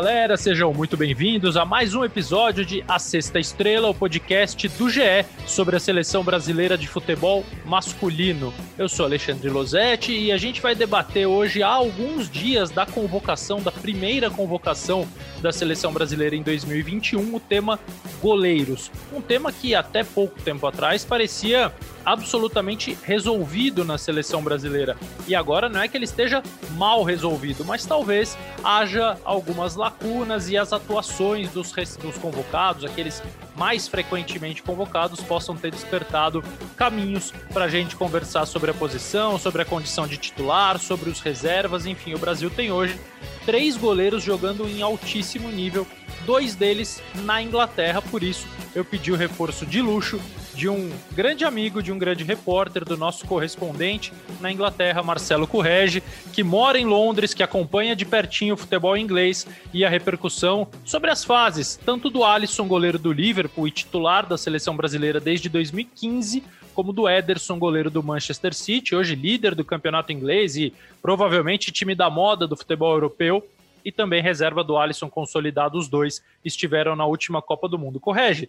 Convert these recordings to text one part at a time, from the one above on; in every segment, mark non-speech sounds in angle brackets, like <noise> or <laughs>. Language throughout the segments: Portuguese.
galera, sejam muito bem-vindos a mais um episódio de A Sexta Estrela, o podcast do GE sobre a seleção brasileira de futebol masculino. Eu sou Alexandre Losetti e a gente vai debater hoje, há alguns dias da convocação, da primeira convocação da seleção brasileira em 2021, o tema goleiros. Um tema que até pouco tempo atrás parecia absolutamente resolvido na seleção brasileira. E agora não é que ele esteja mal resolvido, mas talvez haja algumas lacunas e as atuações dos, dos convocados, aqueles mais frequentemente convocados, possam ter despertado caminhos para a gente conversar sobre a posição, sobre a condição de titular, sobre os reservas, enfim, o Brasil tem hoje três goleiros jogando em altíssimo nível, dois deles na Inglaterra, por isso eu pedi o reforço de luxo de um grande amigo, de um grande repórter, do nosso correspondente na Inglaterra, Marcelo Correge, que mora em Londres, que acompanha de pertinho o futebol inglês e a repercussão sobre as fases, tanto do Alisson, goleiro do Liverpool e titular da seleção brasileira desde 2015, como do Ederson, goleiro do Manchester City, hoje líder do campeonato inglês e provavelmente time da moda do futebol europeu, e também reserva do Alisson consolidado, os dois estiveram na última Copa do Mundo. Correge,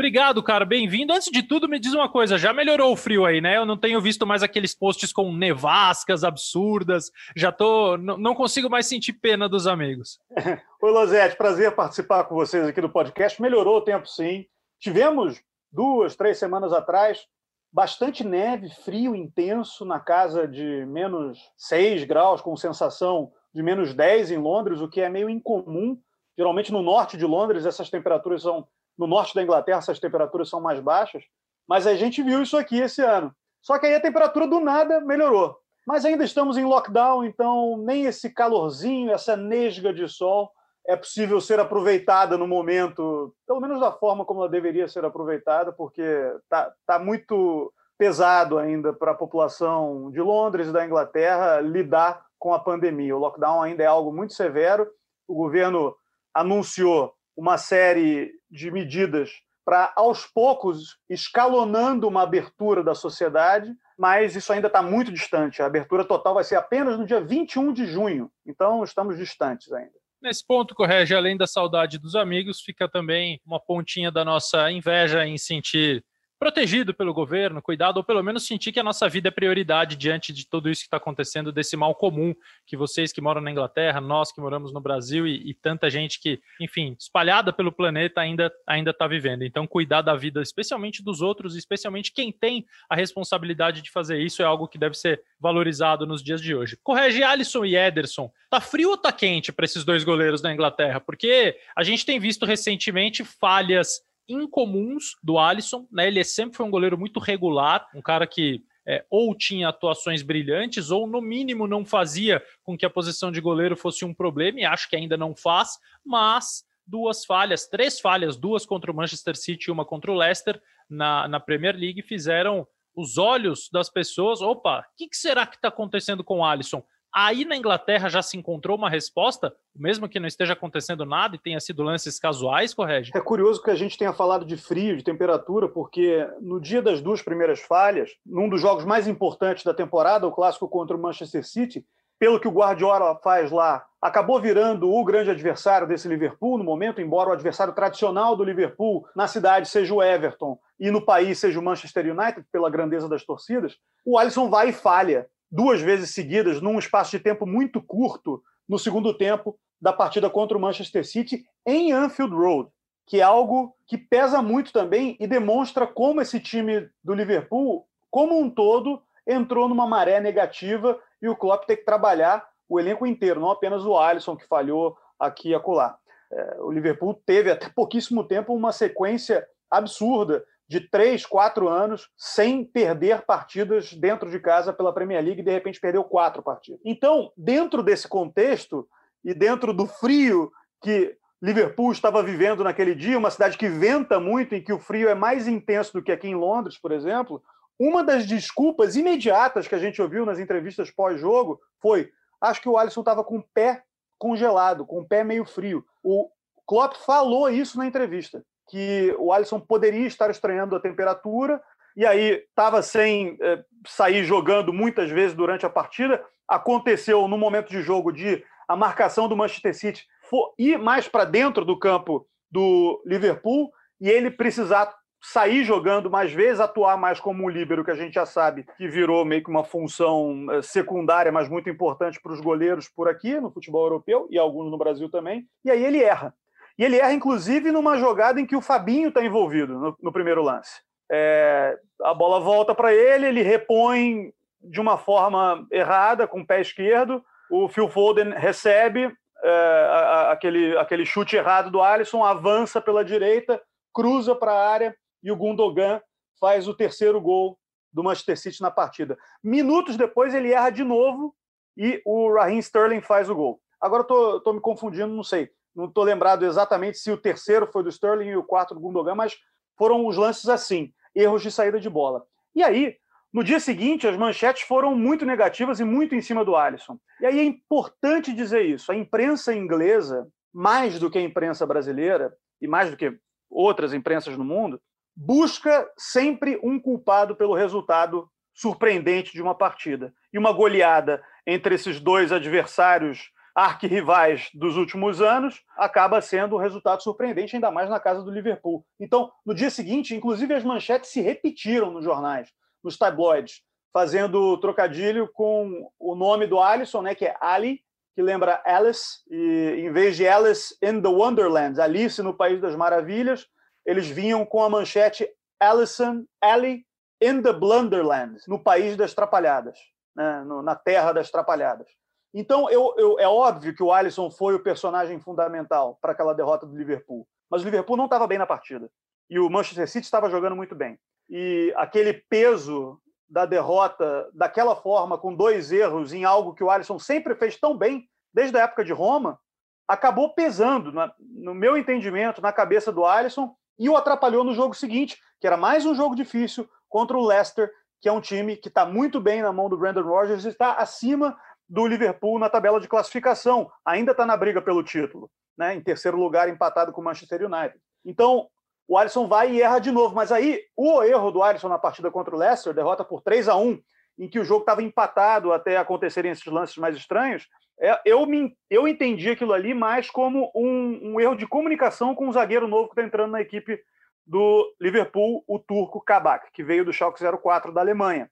Obrigado, cara. Bem-vindo. Antes de tudo, me diz uma coisa: já melhorou o frio aí, né? Eu não tenho visto mais aqueles posts com nevascas absurdas. Já tô. Não consigo mais sentir pena dos amigos. <laughs> Oi, Lozete. Prazer participar com vocês aqui do podcast. Melhorou o tempo, sim. Tivemos duas, três semanas atrás bastante neve, frio intenso, na casa de menos 6 graus, com sensação de menos 10 em Londres, o que é meio incomum. Geralmente no norte de Londres essas temperaturas são no norte da Inglaterra, essas temperaturas são mais baixas, mas a gente viu isso aqui esse ano. Só que aí a temperatura do nada melhorou. Mas ainda estamos em lockdown, então nem esse calorzinho, essa nesga de sol é possível ser aproveitada no momento, pelo menos da forma como ela deveria ser aproveitada, porque está tá muito pesado ainda para a população de Londres e da Inglaterra lidar com a pandemia. O lockdown ainda é algo muito severo. O governo anunciou uma série de medidas para, aos poucos, escalonando uma abertura da sociedade, mas isso ainda está muito distante. A abertura total vai ser apenas no dia 21 de junho, então estamos distantes ainda. Nesse ponto, Correge, além da saudade dos amigos, fica também uma pontinha da nossa inveja em sentir protegido pelo governo, cuidado, ou pelo menos sentir que a nossa vida é prioridade diante de tudo isso que está acontecendo, desse mal comum que vocês que moram na Inglaterra, nós que moramos no Brasil e, e tanta gente que, enfim, espalhada pelo planeta ainda ainda está vivendo. Então, cuidar da vida, especialmente dos outros, especialmente quem tem a responsabilidade de fazer isso, é algo que deve ser valorizado nos dias de hoje. Correge Alisson e Ederson. Tá frio ou tá quente para esses dois goleiros da Inglaterra? Porque a gente tem visto recentemente falhas incomuns do Alisson, né? Ele sempre foi um goleiro muito regular, um cara que é, ou tinha atuações brilhantes, ou no mínimo não fazia com que a posição de goleiro fosse um problema, e acho que ainda não faz, mas duas falhas, três falhas, duas contra o Manchester City e uma contra o Leicester na, na Premier League, fizeram os olhos das pessoas. Opa, o que, que, será que está acontecendo com o Alisson? Aí na Inglaterra já se encontrou uma resposta, mesmo que não esteja acontecendo nada e tenha sido lances casuais, correge? É curioso que a gente tenha falado de frio, de temperatura, porque no dia das duas primeiras falhas, num dos jogos mais importantes da temporada, o clássico contra o Manchester City, pelo que o Guardiola faz lá, acabou virando o grande adversário desse Liverpool no momento, embora o adversário tradicional do Liverpool na cidade seja o Everton e no país seja o Manchester United, pela grandeza das torcidas, o Alisson vai e falha duas vezes seguidas, num espaço de tempo muito curto, no segundo tempo da partida contra o Manchester City em Anfield Road, que é algo que pesa muito também e demonstra como esse time do Liverpool, como um todo, entrou numa maré negativa e o Klopp tem que trabalhar o elenco inteiro, não apenas o Alisson que falhou aqui e acolá. É, o Liverpool teve até pouquíssimo tempo uma sequência absurda de três, quatro anos sem perder partidas dentro de casa pela Premier League e de repente perdeu quatro partidas. Então, dentro desse contexto e dentro do frio que Liverpool estava vivendo naquele dia, uma cidade que venta muito e que o frio é mais intenso do que aqui em Londres, por exemplo, uma das desculpas imediatas que a gente ouviu nas entrevistas pós-jogo foi: acho que o Alisson estava com o pé congelado, com o pé meio frio. O Klopp falou isso na entrevista que o Alisson poderia estar estranhando a temperatura e aí estava sem é, sair jogando muitas vezes durante a partida. Aconteceu no momento de jogo de a marcação do Manchester City for, ir mais para dentro do campo do Liverpool e ele precisar sair jogando mais vezes, atuar mais como um líbero, que a gente já sabe que virou meio que uma função eh, secundária, mas muito importante para os goleiros por aqui, no futebol europeu, e alguns no Brasil também. E aí ele erra. E ele erra, inclusive, numa jogada em que o Fabinho está envolvido no, no, primeiro lance. É, a bola volta para ele, ele repõe de uma forma errada, com o pé esquerdo. O Phil Foden recebe é, aquele, aquele chute errado do Alisson, avança pela direita, cruza para a área e o Gundogan faz o terceiro gol do Manchester City na partida. Minutos depois ele erra de novo e o Raheem Sterling faz o gol. Agora estou me confundindo, não sei. Não estou lembrado exatamente se o terceiro foi do Sterling e o quarto do Gundogan, mas foram os lances assim, erros de saída de bola. E aí, no dia seguinte, as manchetes foram muito negativas e muito em cima do Alisson. E aí é importante dizer isso. A imprensa inglesa, mais do que a imprensa brasileira, e mais do que outras imprensas no mundo, busca sempre um culpado pelo resultado surpreendente de uma partida. E uma goleada entre esses dois adversários arquirrivais dos últimos anos acaba sendo um resultado surpreendente, ainda mais na casa do Liverpool. Então, no dia seguinte, inclusive as manchetes se repetiram nos jornais nos tabloides, fazendo trocadilho com o nome do Alisson, né, que é Ali, que lembra Alice, e em vez de Alice in the Wonderland, Alice no País das Maravilhas, eles vinham com a manchete Alison, Ali in the Blunderland, no País das Trapalhadas, né, no, na Terra das Trapalhadas. Então, eu, eu, é óbvio que o Alisson foi o personagem fundamental para aquela derrota do Liverpool. Mas o Liverpool não estava bem na partida. E o Manchester City estava jogando muito bem e aquele peso da derrota daquela forma, com dois erros em algo que o Alisson sempre fez tão bem, desde a época de Roma, acabou pesando, no meu entendimento, na cabeça do Alisson e o atrapalhou no jogo seguinte, que era mais um jogo difícil contra o Leicester, que é um time que está muito bem na mão do Brandon Rodgers e está acima do Liverpool na tabela de classificação, ainda está na briga pelo título, né? em terceiro lugar, empatado com o Manchester United. Então, o Alisson vai e erra de novo. Mas aí, o erro do Alisson na partida contra o Leicester, derrota por 3 a 1 em que o jogo estava empatado até acontecerem esses lances mais estranhos, é, eu, me, eu entendi aquilo ali mais como um, um erro de comunicação com o zagueiro novo que está entrando na equipe do Liverpool, o turco Kabak, que veio do Schalke 04 da Alemanha.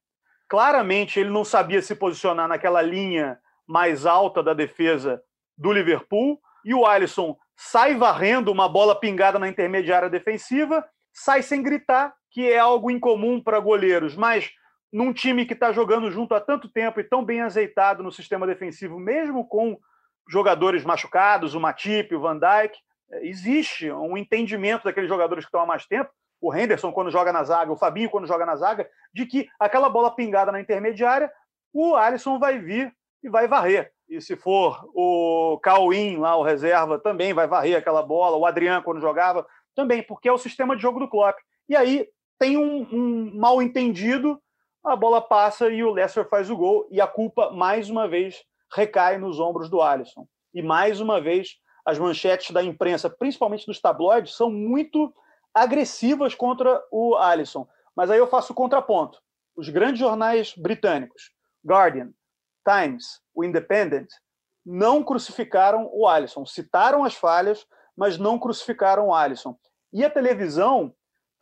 Claramente ele não sabia se posicionar naquela linha mais alta da defesa do Liverpool, e o Alisson sai varrendo uma bola pingada na intermediária defensiva, sai sem gritar, que é algo incomum para goleiros, mas num time que está jogando junto há tanto tempo e tão bem azeitado no sistema defensivo, mesmo com jogadores machucados, o Matip, o Van Dijk, é, existe um entendimento daqueles jogadores que estão há mais tempo, o Henderson quando joga na zaga, o Fabinho quando joga na zaga, de que aquela bola pingada na intermediária, o Alisson vai vir e vai varrer. E se for o Cauim, lá, o reserva, também vai varrer aquela bola. O Adriano, quando jogava, também, porque é o sistema de jogo do Klopp. E aí tem um, um mal entendido, a bola passa e o Leicester faz o gol. E a culpa, mais uma vez, recai nos ombros do Alisson. E mais uma vez, as manchetes da imprensa, principalmente dos tabloides, são muito agressivas contra o Alisson. Mas aí eu faço o contraponto. Os grandes jornais britânicos, Guardian, Times, o Independent, não crucificaram o Alisson. Citaram as falhas, mas não crucificaram o Alisson. E a televisão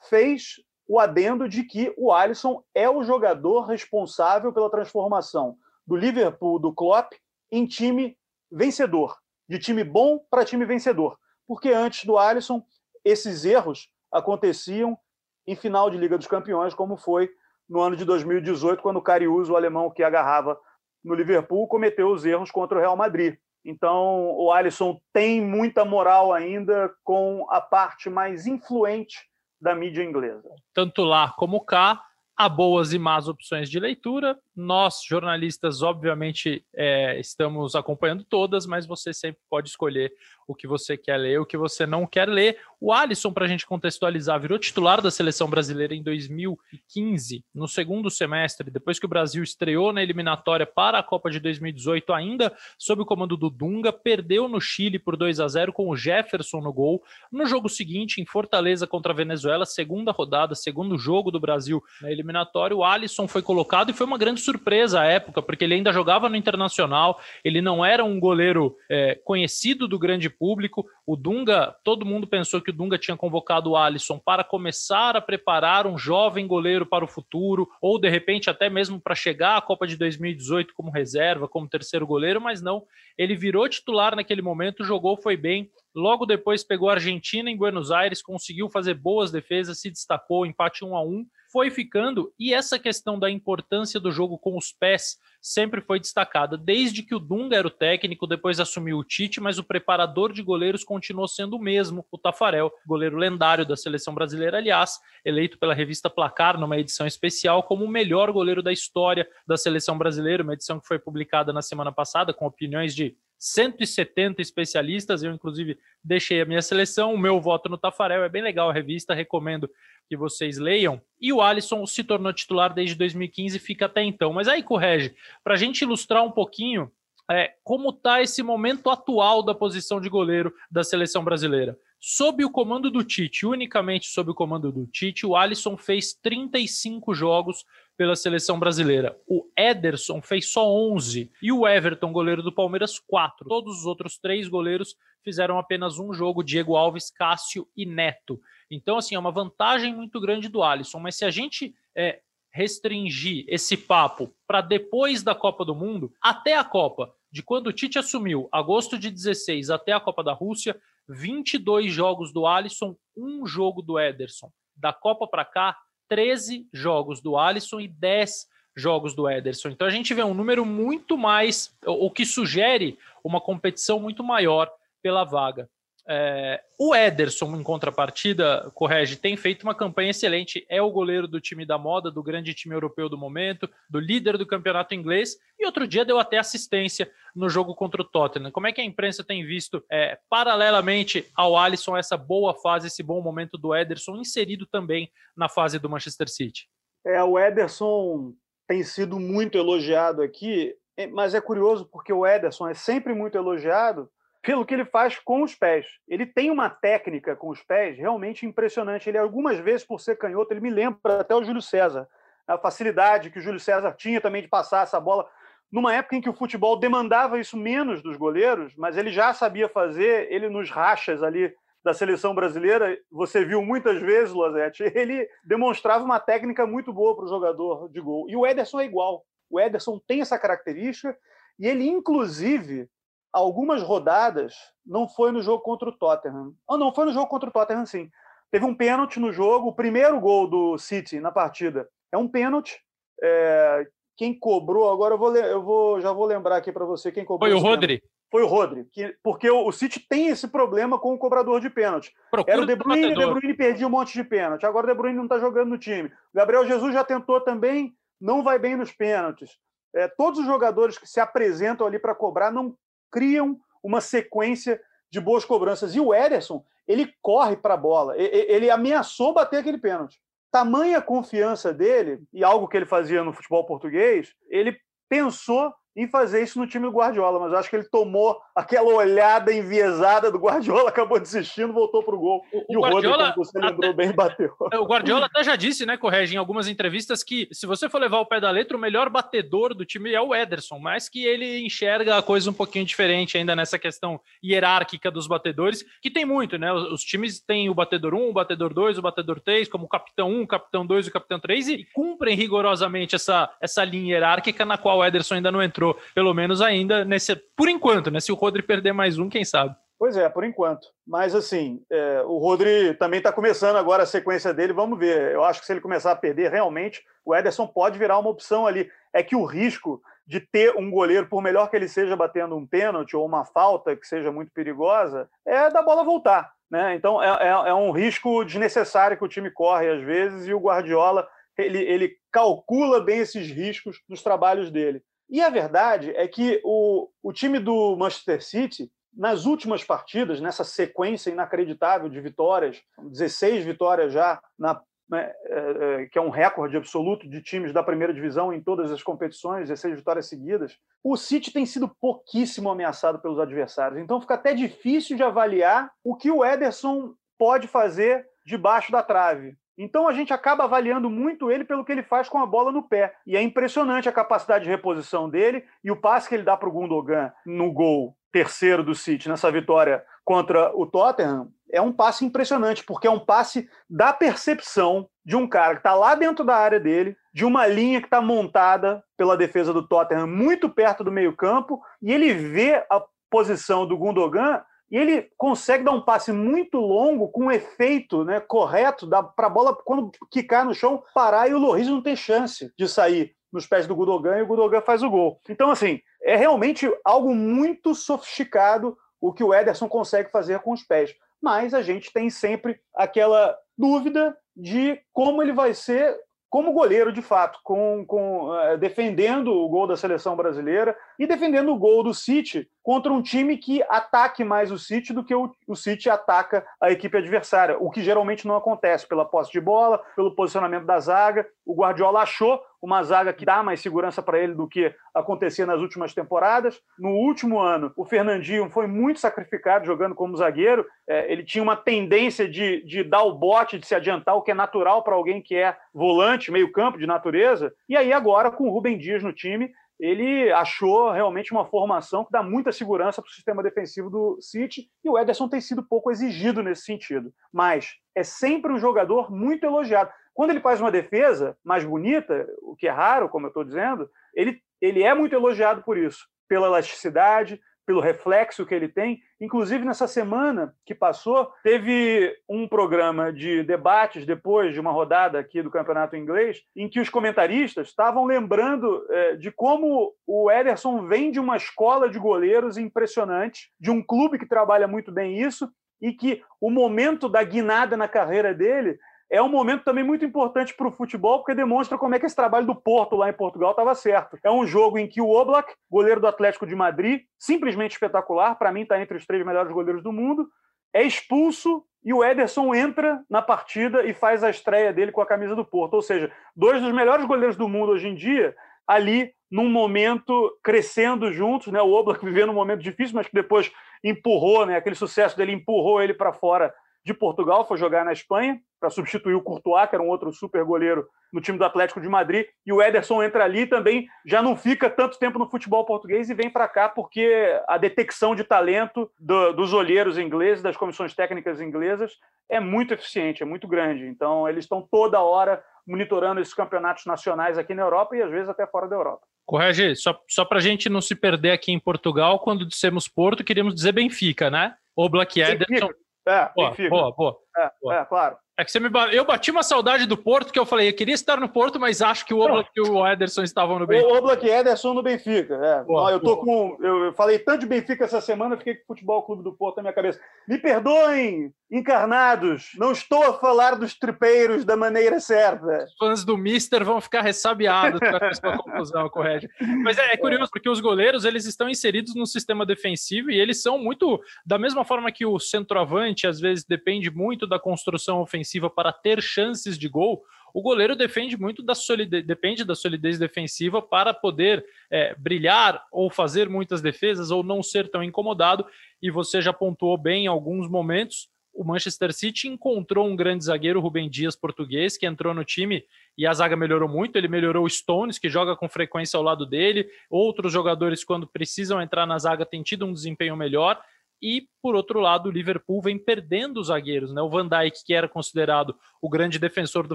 fez o adendo de que o Alisson é o jogador responsável pela transformação do Liverpool, do Klopp, em time vencedor, de time bom para time vencedor. Porque antes do Alisson, esses erros aconteciam em final de Liga dos Campeões, como foi no ano de 2018, quando o Cariúso, o alemão que agarrava no Liverpool, cometeu os erros contra o Real Madrid. Então, o Alisson tem muita moral ainda com a parte mais influente da mídia inglesa. Tanto lá como cá, há boas e más opções de leitura. Nós, jornalistas, obviamente, é, estamos acompanhando todas, mas você sempre pode escolher o que você quer ler, o que você não quer ler. O Alisson, para a gente contextualizar, virou titular da seleção brasileira em 2015, no segundo semestre, depois que o Brasil estreou na eliminatória para a Copa de 2018, ainda sob o comando do Dunga, perdeu no Chile por 2 a 0 com o Jefferson no gol. No jogo seguinte, em Fortaleza contra a Venezuela, segunda rodada, segundo jogo do Brasil na eliminatória eliminatória, o Alisson foi colocado e foi uma grande surpresa à época, porque ele ainda jogava no Internacional, ele não era um goleiro é, conhecido do grande público. O Dunga, todo mundo pensou que o Dunga tinha convocado o Alisson para começar a preparar um jovem goleiro para o futuro, ou de repente até mesmo para chegar à Copa de 2018 como reserva, como terceiro goleiro, mas não. Ele virou titular naquele momento, jogou, foi bem Logo depois pegou a Argentina em Buenos Aires, conseguiu fazer boas defesas, se destacou, empate 1 a 1, foi ficando e essa questão da importância do jogo com os pés sempre foi destacada, desde que o Dunga era o técnico, depois assumiu o Tite, mas o preparador de goleiros continuou sendo o mesmo, o Tafarel, goleiro lendário da seleção brasileira, aliás, eleito pela revista Placar numa edição especial como o melhor goleiro da história da seleção brasileira, uma edição que foi publicada na semana passada com opiniões de 170 especialistas, eu inclusive deixei a minha seleção, o meu voto no Tafarel, é bem legal a revista, recomendo que vocês leiam. E o Alisson se tornou titular desde 2015 e fica até então. Mas aí, Correge, para a gente ilustrar um pouquinho é, como está esse momento atual da posição de goleiro da seleção brasileira. Sob o comando do Tite, unicamente sob o comando do Tite, o Alisson fez 35 jogos pela seleção brasileira. O Ederson fez só 11 e o Everton, goleiro do Palmeiras, 4. Todos os outros três goleiros fizeram apenas um jogo: Diego Alves, Cássio e Neto. Então, assim, é uma vantagem muito grande do Alisson. Mas se a gente é, restringir esse papo para depois da Copa do Mundo, até a Copa, de quando o Tite assumiu, agosto de 16 até a Copa da Rússia, 22 jogos do Alisson, um jogo do Ederson. Da Copa para cá, 13 jogos do Alisson e 10 jogos do Ederson. Então a gente vê um número muito mais, o que sugere uma competição muito maior pela vaga. É, o Ederson, em contrapartida, corrige, tem feito uma campanha excelente. É o goleiro do time da moda, do grande time europeu do momento, do líder do campeonato inglês. E outro dia deu até assistência no jogo contra o Tottenham. Como é que a imprensa tem visto, é, paralelamente ao Alisson, essa boa fase, esse bom momento do Ederson, inserido também na fase do Manchester City? É, o Ederson tem sido muito elogiado aqui, mas é curioso porque o Ederson é sempre muito elogiado pelo que ele faz com os pés. Ele tem uma técnica com os pés realmente impressionante. Ele, algumas vezes, por ser canhoto, ele me lembra até o Júlio César. A facilidade que o Júlio César tinha também de passar essa bola. Numa época em que o futebol demandava isso menos dos goleiros, mas ele já sabia fazer, ele nos rachas ali da seleção brasileira, você viu muitas vezes, Lozete, <laughs> ele demonstrava uma técnica muito boa para o jogador de gol. E o Ederson é igual. O Ederson tem essa característica e ele, inclusive, algumas rodadas, não foi no jogo contra o Tottenham. Ou não, foi no jogo contra o Tottenham, sim. Teve um pênalti no jogo, o primeiro gol do City na partida. É um pênalti. É, quem cobrou, agora eu vou, eu vou já vou lembrar aqui para você quem cobrou. Foi o Rodri. Pênalti. Foi o Rodri, que, porque o, o City tem esse problema com o cobrador de pênalti. Procura Era o De Bruyne, o De Bruyne perdia um monte de pênalti. Agora o De Bruyne não está jogando no time. O Gabriel Jesus já tentou também, não vai bem nos pênaltis. É, todos os jogadores que se apresentam ali para cobrar não criam uma sequência de boas cobranças. E o Ederson, ele corre para a bola. Ele ameaçou bater aquele pênalti. Tamanha confiança dele, e algo que ele fazia no futebol português, ele pensou em fazer isso no time do Guardiola, mas acho que ele tomou aquela olhada enviesada do Guardiola, <laughs> acabou desistindo, voltou para o gol. E o, Guardiola, Rodrigo, você lembrou até, bem, bateu. <laughs> O Guardiola até já disse, né, Correge, em algumas entrevistas, que se você for levar o pé da letra, o melhor batedor do time é o Ederson, mas que ele enxerga a coisa um pouquinho diferente ainda nessa questão hierárquica dos batedores, que tem muito, né? Os, os times têm o batedor 1, o batedor 2, o batedor 3, como o capitão 1, o capitão 2 e o capitão 3, e cumprem rigorosamente essa, essa linha hierárquica na qual o Ederson ainda não entrou pelo menos ainda nesse. Por enquanto, né? Se o Rodri perder mais um, quem sabe? Pois é, por enquanto. Mas assim, é, o Rodri também está começando agora a sequência dele, vamos ver. Eu acho que se ele começar a perder, realmente, o Ederson pode virar uma opção ali. É que o risco de ter um goleiro, por melhor que ele seja batendo um pênalti ou uma falta que seja muito perigosa, é da bola voltar. Né? Então é, é, é um risco desnecessário que o time corre às vezes, e o Guardiola ele, ele calcula bem esses riscos nos trabalhos dele. E a verdade é que o, o time do Manchester City, nas últimas partidas, nessa sequência inacreditável de vitórias, 16 vitórias já, na, né, é, é, que é um recorde absoluto de times da primeira divisão em todas as competições, 16 vitórias seguidas, o City tem sido pouquíssimo ameaçado pelos adversários. Então fica até difícil de avaliar o que o Ederson pode fazer debaixo da trave. Então a gente acaba avaliando muito ele pelo que ele faz com a bola no pé. E é impressionante a capacidade de reposição dele e o passe que ele dá para o Gundogan no gol terceiro do City, nessa vitória contra o Tottenham, é um passe impressionante, porque é um passe da percepção de um cara que está lá dentro da área dele, de uma linha que está montada pela defesa do Tottenham muito perto do meio-campo, e ele vê a posição do Gundogan e ele consegue dar um passe muito longo com um efeito né, correto para a bola, quando quicar no chão, parar e o Loris não tem chance de sair nos pés do Gudogan e o Gudogan faz o gol. Então, assim, é realmente algo muito sofisticado o que o Ederson consegue fazer com os pés. Mas a gente tem sempre aquela dúvida de como ele vai ser como goleiro de fato, com, com uh, defendendo o gol da seleção brasileira e defendendo o gol do City contra um time que ataque mais o City do que o, o City ataca a equipe adversária, o que geralmente não acontece pela posse de bola, pelo posicionamento da zaga. O Guardiola achou uma zaga que dá mais segurança para ele do que acontecia nas últimas temporadas. No último ano, o Fernandinho foi muito sacrificado jogando como zagueiro. É, ele tinha uma tendência de, de dar o bote, de se adiantar, o que é natural para alguém que é volante, meio-campo de natureza. E aí, agora, com o Rubem Dias no time, ele achou realmente uma formação que dá muita segurança para o sistema defensivo do City e o Ederson tem sido pouco exigido nesse sentido. Mas é sempre um jogador muito elogiado. Quando ele faz uma defesa mais bonita, o que é raro, como eu estou dizendo, ele, ele é muito elogiado por isso, pela elasticidade, pelo reflexo que ele tem. Inclusive, nessa semana que passou, teve um programa de debates depois de uma rodada aqui do campeonato inglês, em que os comentaristas estavam lembrando é, de como o Ederson vem de uma escola de goleiros impressionante, de um clube que trabalha muito bem isso, e que o momento da guinada na carreira dele é um momento também muito importante para o futebol, porque demonstra como é que esse trabalho do Porto lá em Portugal estava certo. É um jogo em que o Oblak, goleiro do Atlético de Madrid, simplesmente espetacular, para mim está entre os três melhores goleiros do mundo, é expulso e o Ederson entra na partida e faz a estreia dele com a camisa do Porto. Ou seja, dois dos melhores goleiros do mundo hoje em dia, ali num momento crescendo juntos, né? O Oblak vivendo um momento difícil, mas que depois empurrou, né? Aquele sucesso dele empurrou ele para fora de Portugal, foi jogar na Espanha para substituir o Courtois, que era um outro super goleiro no time do Atlético de Madrid, e o Ederson entra ali também já não fica tanto tempo no futebol português e vem para cá porque a detecção de talento do, dos olheiros ingleses, das comissões técnicas inglesas, é muito eficiente, é muito grande. Então, eles estão toda hora monitorando esses campeonatos nacionais aqui na Europa e às vezes até fora da Europa. Correge, só, só para a gente não se perder aqui em Portugal, quando dissemos Porto, queríamos dizer Benfica, né? O Black Ederson. É, boa, Benfica. Boa, boa. É, boa. é, claro. É que você me Eu bati uma saudade do Porto, que eu falei, eu queria estar no Porto, mas acho que o Oblak e o Ederson estavam no Benfica. O Oblak e Ederson no Benfica, é. Boa, eu tô boa. com. Eu falei tanto de Benfica essa semana, fiquei com o Futebol Clube do Porto na minha cabeça. Me perdoem, encarnados, não estou a falar dos tripeiros da maneira certa. Os fãs do Mister vão ficar ressabiados com essa confusão, correto. Mas é, é curioso, porque os goleiros, eles estão inseridos no sistema defensivo e eles são muito. Da mesma forma que o centroavante, às vezes, depende muito da construção ofensiva defensiva para ter chances de gol, o goleiro defende muito da solidez, depende da solidez defensiva para poder é, brilhar ou fazer muitas defesas ou não ser tão incomodado. E você já pontuou bem em alguns momentos. O Manchester City encontrou um grande zagueiro, Rubem Dias, português, que entrou no time e a zaga melhorou muito. Ele melhorou o Stones, que joga com frequência ao lado dele. Outros jogadores, quando precisam entrar na zaga, têm tido um desempenho melhor. E, por outro lado, o Liverpool vem perdendo os zagueiros. Né? O Van Dijk, que era considerado o grande defensor do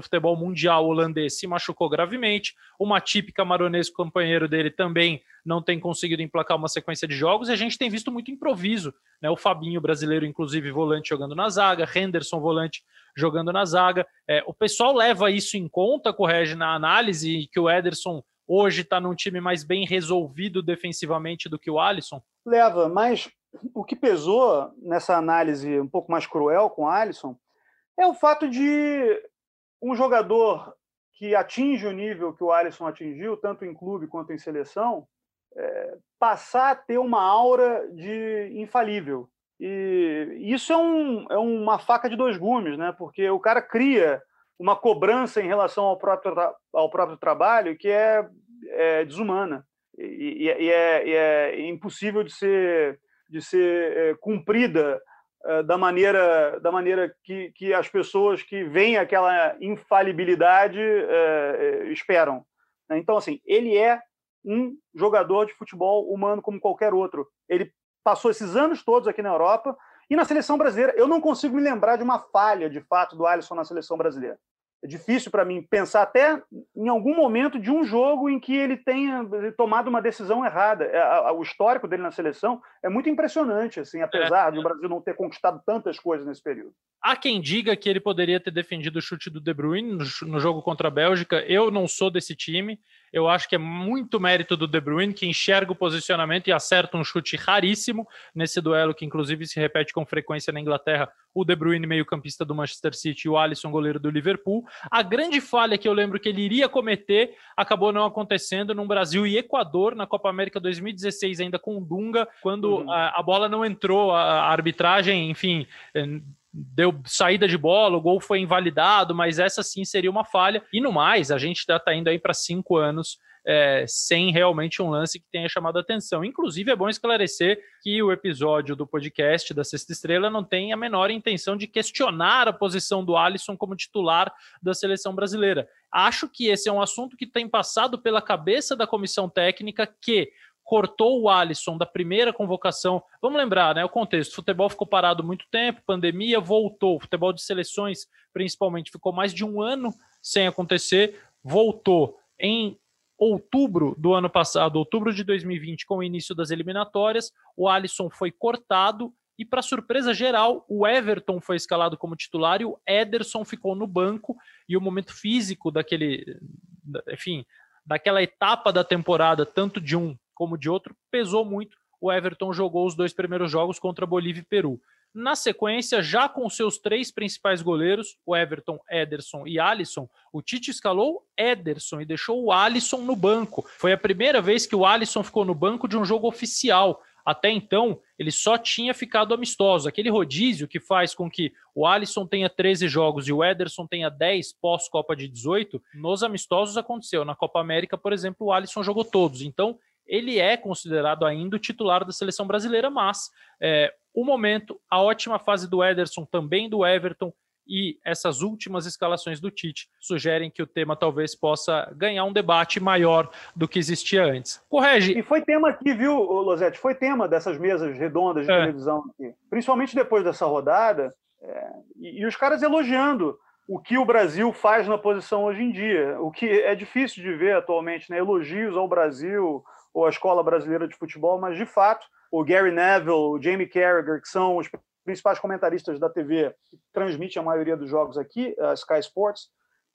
futebol mundial holandês, se machucou gravemente. O Matip, camaronês, companheiro dele, também não tem conseguido emplacar uma sequência de jogos. E a gente tem visto muito improviso. Né? O Fabinho, brasileiro, inclusive, volante jogando na zaga. Henderson, volante, jogando na zaga. É, o pessoal leva isso em conta, corrige na análise, que o Ederson hoje está num time mais bem resolvido defensivamente do que o Alisson? Leva, mas o que pesou nessa análise um pouco mais cruel com o Alisson é o fato de um jogador que atinge o nível que o Alisson atingiu, tanto em clube quanto em seleção, é, passar a ter uma aura de infalível. E isso é, um, é uma faca de dois gumes, né? porque o cara cria uma cobrança em relação ao próprio, ao próprio trabalho que é, é desumana e, e, e, é, e, é, impossível de ser, de ser é, cumprida uh, da maneira, da maneira que, que as pessoas que veem aquela infalibilidade uh, esperam. Então, assim, ele é um jogador de futebol humano como qualquer outro. Ele passou esses anos todos aqui na Europa e na seleção brasileira. Eu não consigo me lembrar de uma falha, de fato, do Alisson na seleção brasileira é difícil para mim pensar até em algum momento de um jogo em que ele tenha tomado uma decisão errada. É, o histórico dele na seleção é muito impressionante, assim, apesar é. de o Brasil não ter conquistado tantas coisas nesse período. Há quem diga que ele poderia ter defendido o chute do De Bruyne no jogo contra a Bélgica. Eu não sou desse time. Eu acho que é muito mérito do De Bruyne, que enxerga o posicionamento e acerta um chute raríssimo nesse duelo, que inclusive se repete com frequência na Inglaterra. O De Bruyne, meio-campista do Manchester City, e o Alisson, goleiro do Liverpool. A grande falha que eu lembro que ele iria cometer acabou não acontecendo no Brasil e Equador, na Copa América 2016, ainda com o Dunga, quando uhum. a, a, bola não entrou, a, a arbitragem, enfim eh, deu saída de bola, o gol foi invalidado, mas essa sim seria uma falha. E no mais, a gente está tá indo aí para cinco anos é, sem realmente um lance que tenha chamado a atenção. Inclusive, é bom esclarecer que o episódio do podcast da Sexta Estrela não tem a menor intenção de questionar a posição do Alisson como titular da seleção brasileira. Acho que esse é um assunto que tem passado pela cabeça da comissão técnica que cortou o Alisson da primeira convocação. Vamos lembrar, né? O contexto: o futebol ficou parado muito tempo, pandemia voltou, o futebol de seleções, principalmente, ficou mais de um ano sem acontecer, voltou em outubro do ano passado, outubro de 2020, com o início das eliminatórias. O Alisson foi cortado e, para surpresa geral, o Everton foi escalado como titular e o Ederson ficou no banco. E o momento físico daquele, enfim, daquela etapa da temporada, tanto de um como de outro, pesou muito. O Everton jogou os dois primeiros jogos contra Bolívia e Peru. Na sequência, já com seus três principais goleiros, o Everton, Ederson e Alisson, o Tite escalou Ederson e deixou o Alisson no banco. Foi a primeira vez que o Alisson ficou no banco de um jogo oficial. Até então, ele só tinha ficado amistoso. Aquele rodízio que faz com que o Alisson tenha 13 jogos e o Ederson tenha 10 pós-Copa de 18, nos amistosos aconteceu. Na Copa América, por exemplo, o Alisson jogou todos. Então, ele é considerado ainda o titular da seleção brasileira, mas é, o momento, a ótima fase do Ederson, também do Everton e essas últimas escalações do Tite sugerem que o tema talvez possa ganhar um debate maior do que existia antes. Correge. E foi tema aqui, viu, Losete? Foi tema dessas mesas redondas de é. televisão aqui. Principalmente depois dessa rodada, é, e, e os caras elogiando o que o Brasil faz na posição hoje em dia, o que é difícil de ver atualmente, né? elogios ao Brasil, ou a Escola Brasileira de Futebol, mas de fato o Gary Neville, o Jamie Carragher, que são os principais comentaristas da TV que transmitem a maioria dos jogos aqui, a Sky Sports,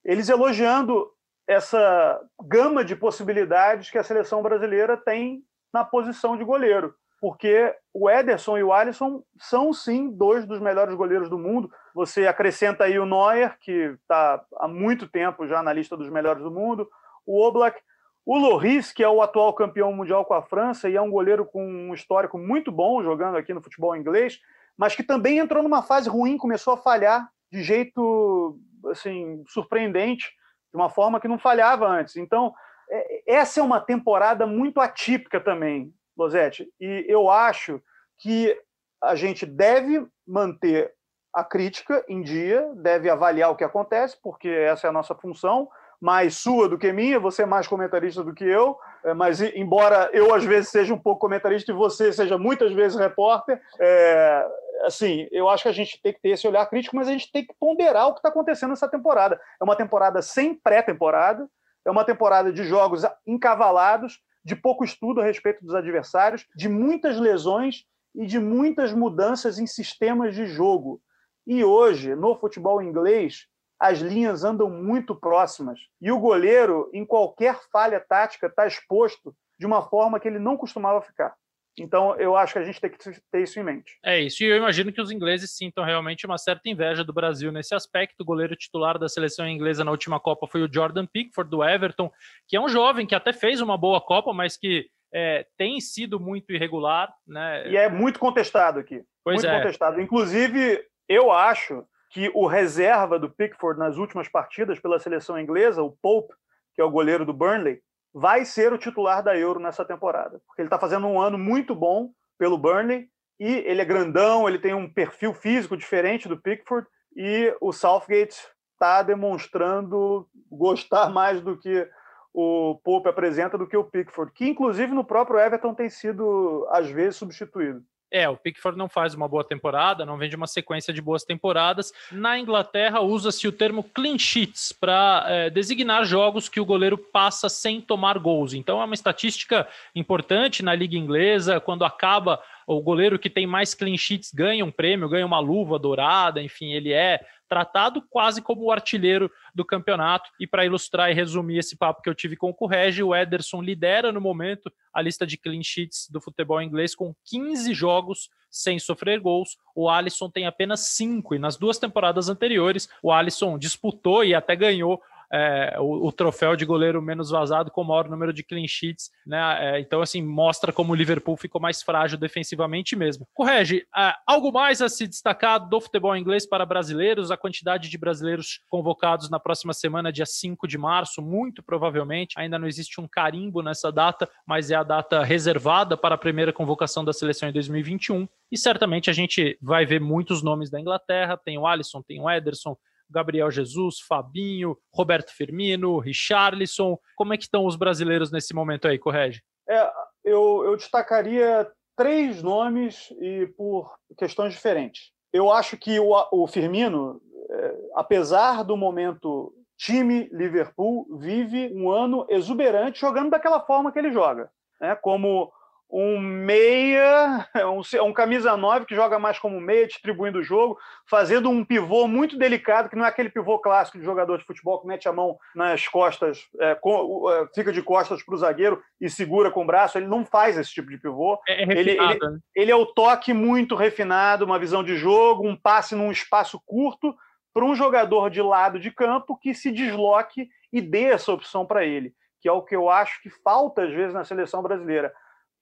eles elogiando essa gama de possibilidades que a seleção brasileira tem na posição de goleiro, porque o Ederson e o Alisson são sim dois dos melhores goleiros do mundo. Você acrescenta aí o Neuer, que está há muito tempo já na lista dos melhores do mundo, o Oblak, o Loris, que é o atual campeão mundial com a França e é um goleiro com um histórico muito bom jogando aqui no futebol inglês, mas que também entrou numa fase ruim, começou a falhar de jeito assim surpreendente, de uma forma que não falhava antes. Então, é, essa é uma temporada muito atípica também, Losete, e eu acho que a gente deve manter a crítica em dia, deve avaliar o que acontece, porque essa é a nossa função, mais sua do que minha, você é mais comentarista do que eu, é, mas embora eu às vezes seja um pouco comentarista e você seja muitas vezes repórter, é, assim, eu acho que a gente tem que ter esse olhar crítico, mas a gente tem que ponderar o que está acontecendo nessa temporada. É uma temporada sem pré-temporada, é uma temporada de jogos encavalados, de pouco estudo a respeito dos adversários, de muitas lesões e de muitas mudanças em sistemas de jogo. E hoje, no futebol inglês, as linhas andam muito próximas. E o goleiro, em qualquer falha tática, está exposto de uma forma que ele não costumava ficar. Então, eu acho que a gente tem que ter isso em mente. É isso, e eu imagino que os ingleses sintam realmente uma certa inveja do Brasil nesse aspecto. O goleiro titular da seleção inglesa na última Copa foi o Jordan Pickford, do Everton, que é um jovem que até fez uma boa Copa, mas que é, tem sido muito irregular. Né? E é muito contestado aqui. Pois muito é. contestado. Inclusive, eu acho que o reserva do Pickford nas últimas partidas pela seleção inglesa, o Pope, que é o goleiro do Burnley, vai ser o titular da Euro nessa temporada, porque ele está fazendo um ano muito bom pelo Burnley e ele é grandão, ele tem um perfil físico diferente do Pickford e o Southgate está demonstrando gostar mais do que o Pope apresenta do que o Pickford, que inclusive no próprio Everton tem sido às vezes substituído. É, o Pickford não faz uma boa temporada, não vem de uma sequência de boas temporadas. Na Inglaterra, usa-se o termo clean sheets para é, designar jogos que o goleiro passa sem tomar gols. Então, é uma estatística importante na Liga Inglesa. Quando acaba o goleiro que tem mais clean sheets ganha um prêmio, ganha uma luva dourada, enfim, ele é tratado quase como o artilheiro do campeonato. E para ilustrar e resumir esse papo que eu tive com o Correge, o Ederson lidera no momento a lista de clean sheets do futebol inglês com 15 jogos sem sofrer gols. O Alisson tem apenas 5 e nas duas temporadas anteriores o Alisson disputou e até ganhou é, o, o, troféu de goleiro menos vazado com o maior número de clean sheets, né? É, então, assim, mostra como o Liverpool ficou mais frágil defensivamente mesmo. Correge, é, algo mais a se destacar do futebol inglês para brasileiros? A quantidade de brasileiros convocados na próxima semana, dia 5 de março, muito provavelmente. Ainda não existe um carimbo nessa data, mas é a data reservada para a primeira convocação da seleção em 2021. E certamente a gente vai ver muitos nomes da Inglaterra. Tem o Alisson, tem o Ederson, Gabriel Jesus, Fabinho, Roberto Firmino, Richarlison. Como é que estão os brasileiros nesse momento aí, Correge? É, eu, eu destacaria três nomes e por questões diferentes. Eu acho que o, o Firmino, é, apesar do momento time Liverpool, vive um ano exuberante jogando daquela forma que ele joga. Né? Como um meia, <laughs> um, um camisa 9 que joga mais como meia, distribuindo o jogo, fazendo um pivô muito delicado, que não é aquele pivô clássico de jogador de futebol que mete a mão nas costas, é, com, é, fica de costas para o zagueiro e segura com o braço. Ele não faz esse tipo de pivô. É, é ele, ele, né? ele é o toque muito refinado, uma visão de jogo, um passe num espaço curto para um jogador de lado de campo que se desloque e dê essa opção para ele, que é o que eu acho que falta às vezes na seleção brasileira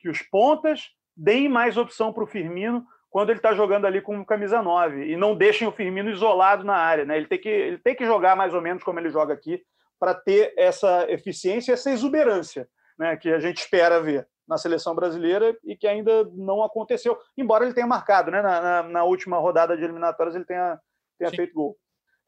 que os pontas deem mais opção para o Firmino quando ele está jogando ali com camisa 9 e não deixem o Firmino isolado na área. Né? Ele, tem que, ele tem que jogar mais ou menos como ele joga aqui para ter essa eficiência, essa exuberância né? que a gente espera ver na seleção brasileira e que ainda não aconteceu, embora ele tenha marcado, né? na, na, na última rodada de eliminatórias ele tenha, tenha feito gol.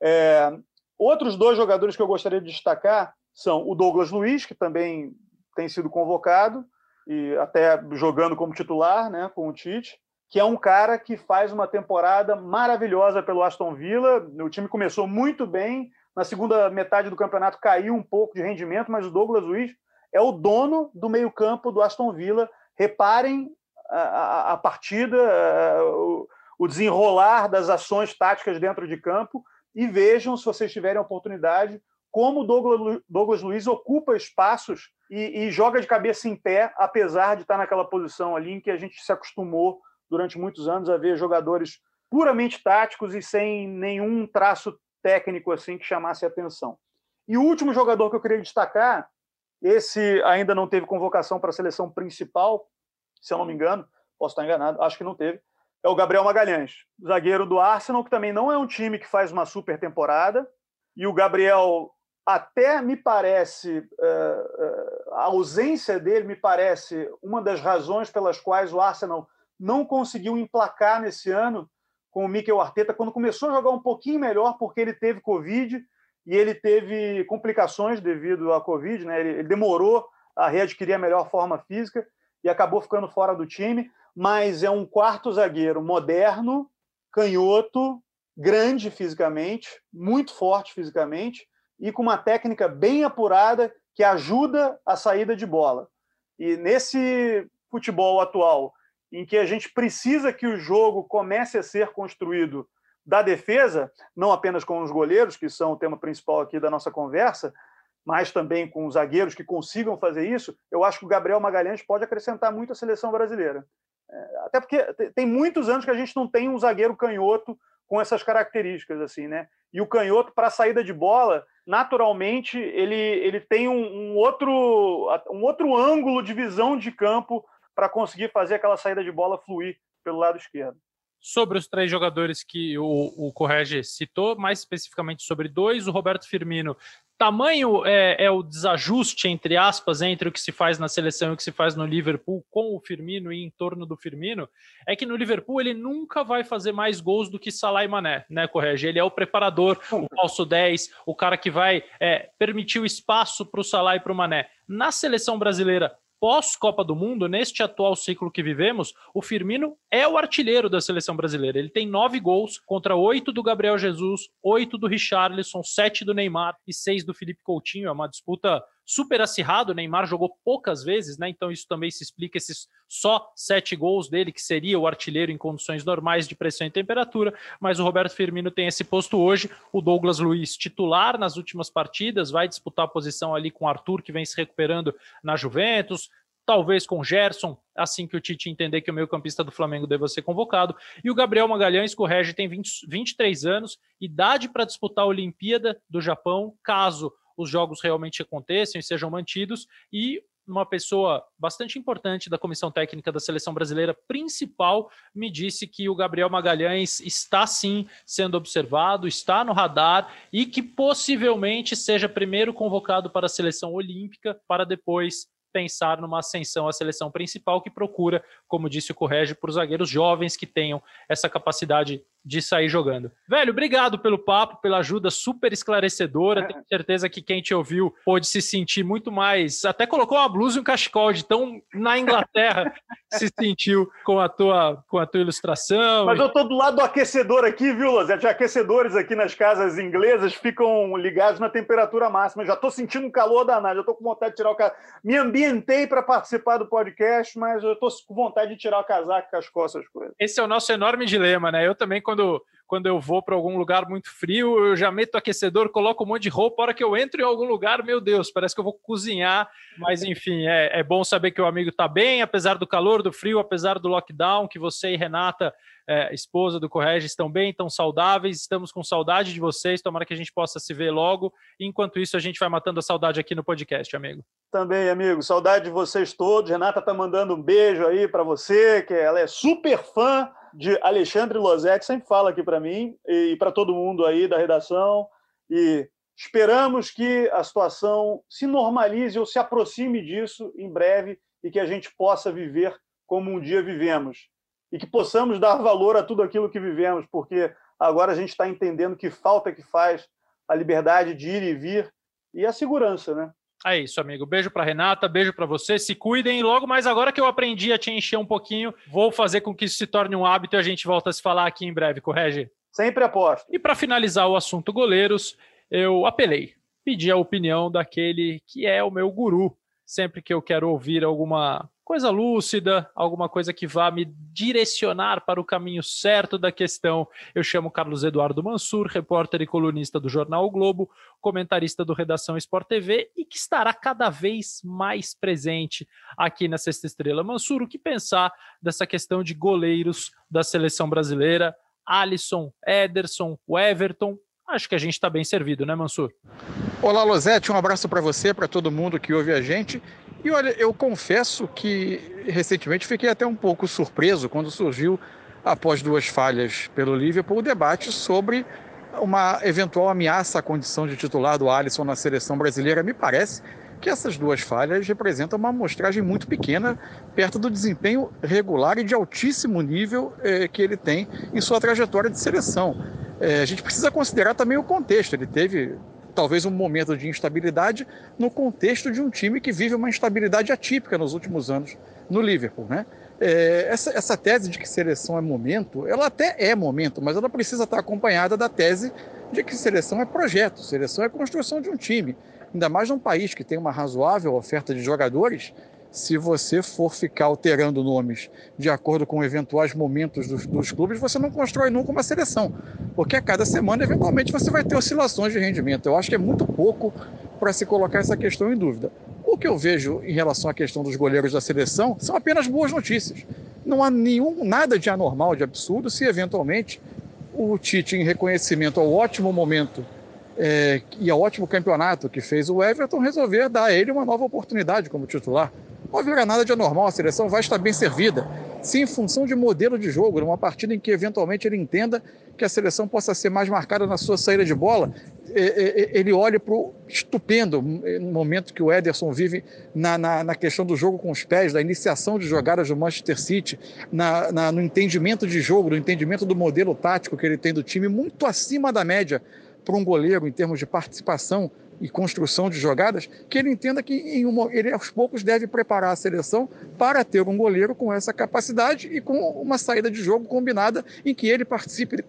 É, outros dois jogadores que eu gostaria de destacar são o Douglas Luiz, que também tem sido convocado, e até jogando como titular, né, com o Tite, que é um cara que faz uma temporada maravilhosa pelo Aston Villa. O time começou muito bem, na segunda metade do campeonato caiu um pouco de rendimento, mas o Douglas Luiz é o dono do meio-campo do Aston Villa. Reparem a, a, a partida, a, o, o desenrolar das ações táticas dentro de campo e vejam, se vocês tiverem a oportunidade, como Douglas, Douglas Luiz ocupa espaços e, e, joga de cabeça em pé, apesar de estar naquela posição ali em que a gente se acostumou durante muitos anos a ver jogadores puramente táticos e sem nenhum traço técnico assim que chamasse atenção. E o último jogador que eu queria destacar, esse ainda não teve convocação para a seleção principal, se eu não me engano, posso estar enganado, acho que não teve, é o Gabriel Magalhães, zagueiro do Arsenal, que também não é um time que faz uma super temporada, e o Gabriel até me parece, eh, eh, a ausência dele me parece uma das razões pelas quais o Arsenal não conseguiu emplacar nesse ano com o Mikel Arteta, quando começou a jogar um pouquinho melhor, porque ele teve Covid e ele teve complicações devido à Covid, né? ele, demorou a readquirir a melhor forma física e acabou ficando fora do time, mas é um quarto zagueiro moderno, canhoto, grande fisicamente, muito forte fisicamente, e com uma técnica bem apurada que ajuda a saída de bola. E nesse futebol atual, em que a gente precisa que o jogo comece a ser construído da defesa, não apenas com os goleiros, que são o tema principal aqui da nossa conversa, mas também com os zagueiros que consigam fazer isso, eu acho que o Gabriel Magalhães pode acrescentar muito à seleção brasileira. É, até porque tem muitos anos que a gente não tem um zagueiro canhoto com essas características assim, né? E o canhoto para saída de bola, naturalmente, ele, ele tem um, um, outro, um outro ângulo de visão de campo para conseguir fazer aquela saída de bola fluir pelo lado esquerdo. Sobre os três jogadores que o, o Correge citou, mais especificamente sobre dois, o Roberto Firmino tamanho é, é, o desajuste, entre aspas, entre o que se faz na seleção e o que se faz no Liverpool com o Firmino e em torno do Firmino, é que no Liverpool ele nunca vai fazer mais gols do que Salah e Mané, né, Correge? Ele é o preparador, o falso 10, o cara que vai é, permitir o espaço para o Salah e para o Mané. Na seleção brasileira, pós-Copa do Mundo, neste atual ciclo que vivemos, o Firmino é o artilheiro da seleção brasileira. Ele tem nove gols contra oito do Gabriel Jesus, oito do Richarlison, sete do Neymar e seis do Felipe Coutinho. É uma disputa super acirrada. O Neymar jogou poucas vezes, né? Então isso também se explica esses só sete gols dele, que seria o artilheiro em condições normais de pressão e temperatura. Mas o Roberto Firmino tem esse posto hoje. O Douglas Luiz, titular nas últimas partidas, vai disputar a posição ali com o Arthur, que vem se recuperando na Juventus talvez com Gerson, assim que o Tite entender que o meio-campista do Flamengo deva ser convocado. E o Gabriel Magalhães, que o Regi tem 20, 23 anos, idade para disputar a Olimpíada do Japão, caso os jogos realmente aconteçam e sejam mantidos. E uma pessoa bastante importante da comissão técnica da seleção brasileira principal me disse que o Gabriel Magalhães está sim sendo observado, está no radar e que possivelmente seja primeiro convocado para a seleção olímpica para depois pensar numa ascensão à seleção principal que procura, como disse o Correge, por zagueiros jovens que tenham essa capacidade de sair jogando. Velho, obrigado pelo papo, pela ajuda super esclarecedora. Tenho certeza que quem te ouviu pôde se sentir muito mais. Até colocou uma blusa e um cachecol de tão na Inglaterra <laughs> se sentiu com a tua, com a tua ilustração. Mas eu tô do lado do aquecedor aqui, viu, Lozete? Aquecedores aqui nas casas inglesas ficam ligados na temperatura máxima. Eu já tô sentindo um calor danado, já tô com vontade de tirar o casaco. Me ambientei para participar do podcast, mas eu tô com vontade de tirar o casaco, com as costas, coisas. Esse é o nosso enorme dilema, né? Eu também, quando quando, quando eu vou para algum lugar muito frio, eu já meto aquecedor, coloco um monte de roupa. A hora que eu entro em algum lugar, meu Deus, parece que eu vou cozinhar. Mas enfim, é, é bom saber que o amigo está bem, apesar do calor, do frio, apesar do lockdown, que você e Renata é, esposa do Correge, estão bem, estão saudáveis, estamos com saudade de vocês, tomara que a gente possa se ver logo. Enquanto isso, a gente vai matando a saudade aqui no podcast, amigo. Também, amigo, saudade de vocês todos. Renata tá mandando um beijo aí para você, que ela é super fã de Alexandre Losetti, sempre fala aqui para mim e para todo mundo aí da redação. E esperamos que a situação se normalize ou se aproxime disso em breve e que a gente possa viver como um dia vivemos. E que possamos dar valor a tudo aquilo que vivemos, porque agora a gente está entendendo que falta que faz a liberdade de ir e vir e a segurança, né? É isso, amigo. Beijo para Renata, beijo para você. Se cuidem. Logo mais agora que eu aprendi a te encher um pouquinho, vou fazer com que isso se torne um hábito e a gente volta a se falar aqui em breve, correge? Sempre aposto. E para finalizar o assunto goleiros, eu apelei, pedi a opinião daquele que é o meu guru. Sempre que eu quero ouvir alguma coisa lúcida, alguma coisa que vá me direcionar para o caminho certo da questão. Eu chamo Carlos Eduardo Mansur, repórter e colunista do jornal o Globo, comentarista do Redação Sport TV e que estará cada vez mais presente aqui na Sexta Estrela. Mansur, o que pensar dessa questão de goleiros da seleção brasileira? Alisson, Ederson, Everton, acho que a gente está bem servido, né, Mansur? Olá, Losete, um abraço para você, para todo mundo que ouve a gente. E olha, eu confesso que recentemente fiquei até um pouco surpreso quando surgiu, após duas falhas pelo Liverpool, o debate sobre uma eventual ameaça à condição de titular do Alisson na seleção brasileira. Me parece que essas duas falhas representam uma amostragem muito pequena perto do desempenho regular e de altíssimo nível eh, que ele tem em sua trajetória de seleção. Eh, a gente precisa considerar também o contexto. Ele teve talvez um momento de instabilidade no contexto de um time que vive uma instabilidade atípica nos últimos anos no Liverpool, né? É, essa, essa tese de que seleção é momento, ela até é momento, mas ela precisa estar acompanhada da tese de que seleção é projeto, seleção é construção de um time. Ainda mais num país que tem uma razoável oferta de jogadores, se você for ficar alterando nomes de acordo com eventuais momentos dos, dos, clubes, você não constrói nunca uma seleção, porque a cada semana, eventualmente, você vai ter oscilações de rendimento. Eu acho que é muito pouco para se colocar essa questão em dúvida. O que eu vejo em relação à questão dos goleiros da seleção são apenas boas notícias. Não há nenhum nada de anormal, de absurdo, se eventualmente o Tite, em reconhecimento ao ótimo momento é, e ao ótimo campeonato que fez o Everton, resolver dar a ele uma nova oportunidade como titular. Não haverá nada de anormal, a seleção vai estar bem servida. sim em função de modelo de jogo, numa partida em que eventualmente ele entenda que a seleção possa ser mais marcada na sua saída de bola, ele olha para o estupendo momento que o Ederson vive na, na, na, questão do jogo com os pés, da iniciação de jogadas do Manchester City, na, na, no entendimento de jogo, no entendimento do modelo tático que ele tem do time, muito acima da média para um goleiro em termos de participação e construção de jogadas, que ele entenda que uma, ele aos poucos deve preparar a seleção para ter um goleiro com essa capacidade e com uma saída de jogo combinada em que ele participe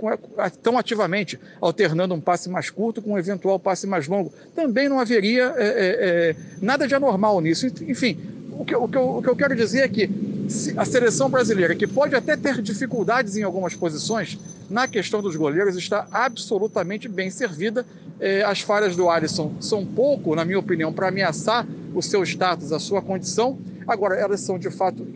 tão ativamente, alternando um passe mais curto com um eventual passe mais longo. Também não haveria é, é, é nada de anormal nisso. Enfim, o que, o, que eu, o que eu quero dizer é que a seleção brasileira, que pode até ter dificuldades em algumas posições, na questão dos goleiros está absolutamente bem servida. É, as falhas do Alisson são pouco, na minha opinião, para ameaçar o seu status, a sua condição. Agora, elas são de fato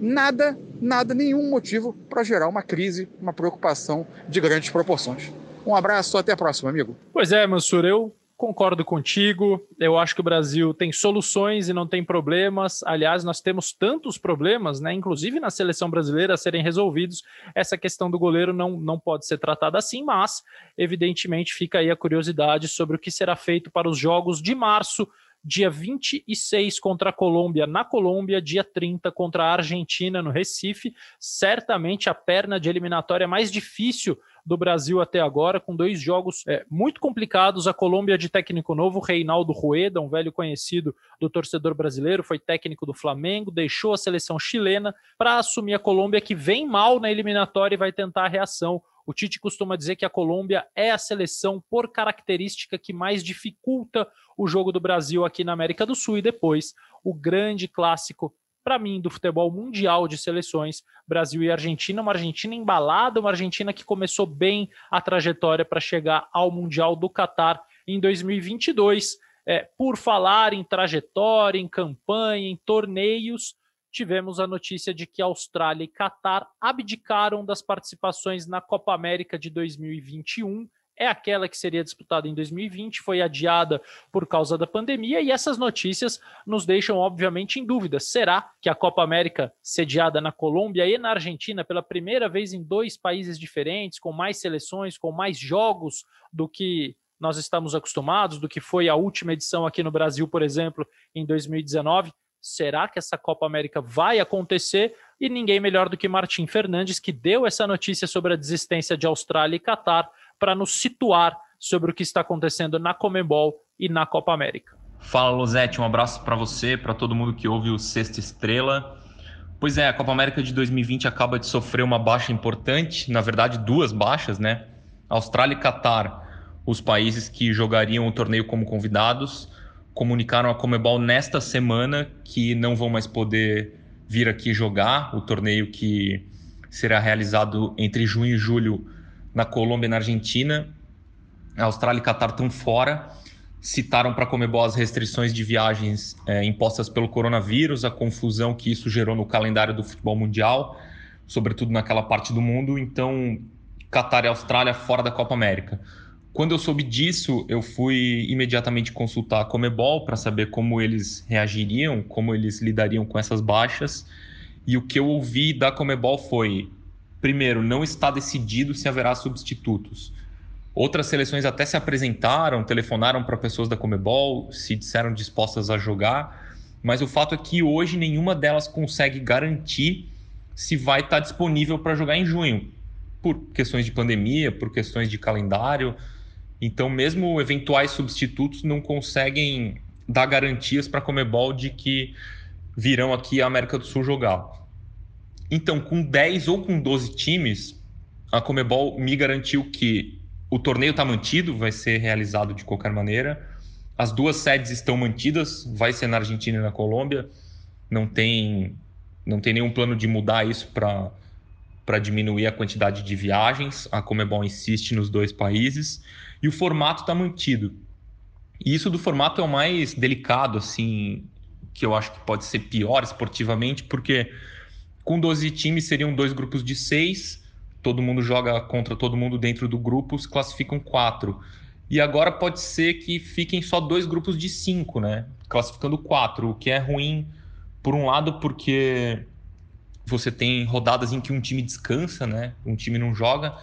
nada, nada, nenhum motivo para gerar uma crise, uma preocupação de grandes proporções. Um abraço, até a próxima, amigo. Pois é, Mansur, eu concordo contigo. Eu acho que o Brasil tem soluções e não tem problemas. Aliás, nós temos tantos problemas, né? Inclusive na seleção brasileira a serem resolvidos. Essa questão do goleiro não, não pode ser tratada assim, mas evidentemente fica aí a curiosidade sobre o que será feito para os jogos de março. Dia 26 contra a Colômbia na Colômbia, dia 30 contra a Argentina no Recife. Certamente a perna de eliminatória mais difícil do Brasil até agora, com dois jogos é, muito complicados. A Colômbia de técnico novo, Reinaldo Rueda, um velho conhecido do torcedor brasileiro, foi técnico do Flamengo, deixou a seleção chilena para assumir a Colômbia, que vem mal na eliminatória e vai tentar a reação. O Tite costuma dizer que a Colômbia é a seleção, por característica, que mais dificulta o jogo do Brasil aqui na América do Sul. E depois, o grande clássico para mim, do futebol mundial de seleções, Brasil e Argentina, uma Argentina embalada, uma Argentina que começou bem a trajetória para chegar ao Mundial do Catar em 2022. É, por falar em trajetória, em campanha, em torneios, tivemos a notícia de que Austrália e Catar abdicaram das participações na Copa América de 2021 é aquela que seria disputada em 2020, foi adiada por causa da pandemia, e essas notícias nos deixam, obviamente, em dúvida. Será que a Copa América, sediada na Colômbia e na Argentina, pela primeira vez em dois países diferentes, com mais seleções, com mais jogos do que nós estamos acostumados, do que foi a última edição aqui no Brasil, por exemplo, em 2019? Será que essa Copa América vai acontecer? E ninguém melhor do que Martim Fernandes, que deu essa notícia sobre a desistência de Austrália e Catar para nos situar sobre o que está acontecendo na Comebol e na Copa América. Fala, Losete, um abraço para você, para todo mundo que ouve o Sexta Estrela. Pois é, a Copa América de 2020 acaba de sofrer uma baixa importante, na verdade, duas baixas, né? Austrália e Catar, os países que jogariam o torneio como convidados, comunicaram a Comebol nesta semana que não vão mais poder vir aqui jogar o torneio que será realizado entre junho e julho na Colômbia e na Argentina. A Austrália e Catar estão fora. Citaram para a Comebol as restrições de viagens é, impostas pelo coronavírus, a confusão que isso gerou no calendário do futebol mundial, sobretudo naquela parte do mundo. Então, Catar e Austrália fora da Copa América. Quando eu soube disso, eu fui imediatamente consultar a Comebol para saber como eles reagiriam, como eles lidariam com essas baixas. E o que eu ouvi da Comebol foi: primeiro, não está decidido se haverá substitutos. Outras seleções até se apresentaram, telefonaram para pessoas da Comebol, se disseram dispostas a jogar, mas o fato é que hoje nenhuma delas consegue garantir se vai estar disponível para jogar em junho, por questões de pandemia, por questões de calendário. Então, mesmo eventuais substitutos não conseguem dar garantias para a Comebol de que virão aqui à América do Sul jogar. Então, com 10 ou com 12 times, a Comebol me garantiu que o torneio está mantido, vai ser realizado de qualquer maneira. As duas sedes estão mantidas, vai ser na Argentina e na Colômbia. Não tem, não tem nenhum plano de mudar isso para diminuir a quantidade de viagens. A Comebol insiste nos dois países e o formato está mantido. E isso do formato é o mais delicado, assim, que eu acho que pode ser pior esportivamente, porque com 12 times seriam dois grupos de seis, todo mundo joga contra todo mundo dentro do grupo, se classificam quatro. E agora pode ser que fiquem só dois grupos de cinco, né? Classificando quatro, o que é ruim, por um lado, porque você tem rodadas em que um time descansa, né? Um time não joga,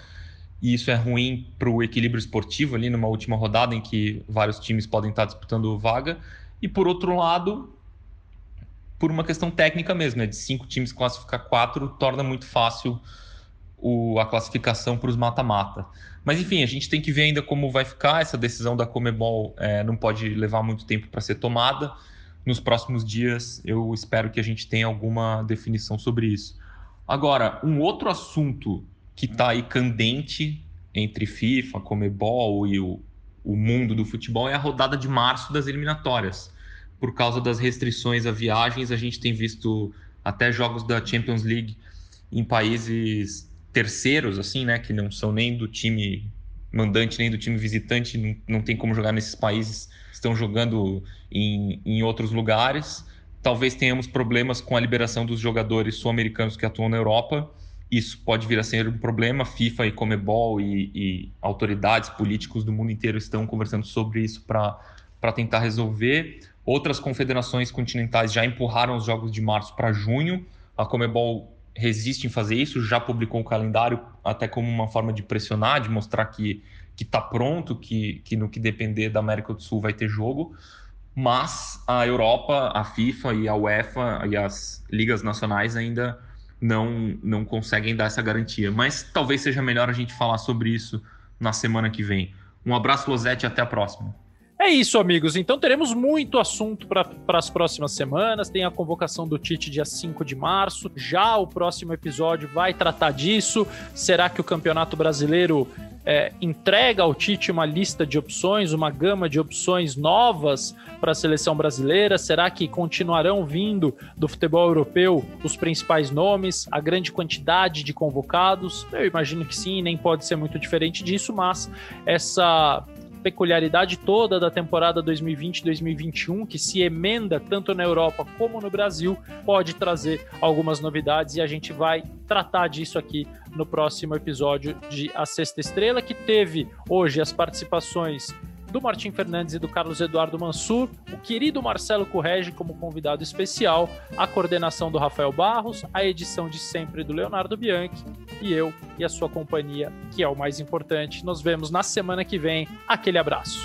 e isso é ruim para o equilíbrio esportivo ali numa última rodada em que vários times podem estar disputando vaga. E por outro lado, por uma questão técnica mesmo, né? De cinco times classificar quatro torna muito fácil o, a classificação para os mata-mata. Mas enfim, a gente tem que ver ainda como vai ficar essa decisão da Comebol. É, não pode levar muito tempo para ser tomada. Nos próximos dias, eu espero que a gente tenha alguma definição sobre isso. Agora, um outro assunto que está aí candente entre FIFA, Comebol e o, o mundo do futebol é a rodada de março das eliminatórias. Por causa das restrições a viagens, a gente tem visto até jogos da Champions League em países terceiros, assim, né, que não são nem do time mandante nem do time visitante, não, não tem como jogar nesses países, estão jogando em, em outros lugares. Talvez tenhamos problemas com a liberação dos jogadores sul-americanos que atuam na Europa. Isso pode vir a ser um problema. FIFA e Comebol e, e autoridades políticos do mundo inteiro estão conversando sobre isso para tentar resolver. Outras confederações continentais já empurraram os jogos de março para junho. A Comebol resiste em fazer isso, já publicou um calendário até como uma forma de pressionar, de mostrar que que está pronto, que, que no que depender da América do Sul vai ter jogo, mas a Europa, a FIFA e a UEFA e as ligas nacionais ainda não, não conseguem dar essa garantia. Mas talvez seja melhor a gente falar sobre isso na semana que vem. Um abraço, Losete, e até a próxima. É isso, amigos. Então teremos muito assunto para as próximas semanas. Tem a convocação do Tite dia 5 de março. Já o próximo episódio vai tratar disso. Será que o Campeonato Brasileiro é, entrega ao Tite uma lista de opções, uma gama de opções novas para a seleção brasileira? Será que continuarão vindo do futebol europeu os principais nomes, a grande quantidade de convocados? Eu imagino que sim, nem pode ser muito diferente disso, mas essa peculiaridade toda da temporada 2020-2021, que se emenda tanto na Europa como no Brasil, pode trazer algumas novidades e a gente vai tratar disso aqui no próximo episódio de A Sexta Estrela, que teve hoje as participações do Martim Fernandes e do Carlos Eduardo Mansur, o querido Marcelo Correge como convidado especial, a coordenação do Rafael Barros, a edição de sempre do Leonardo Bianchi e eu e a sua companhia, que é o mais importante. Nos vemos na semana que vem. Aquele abraço.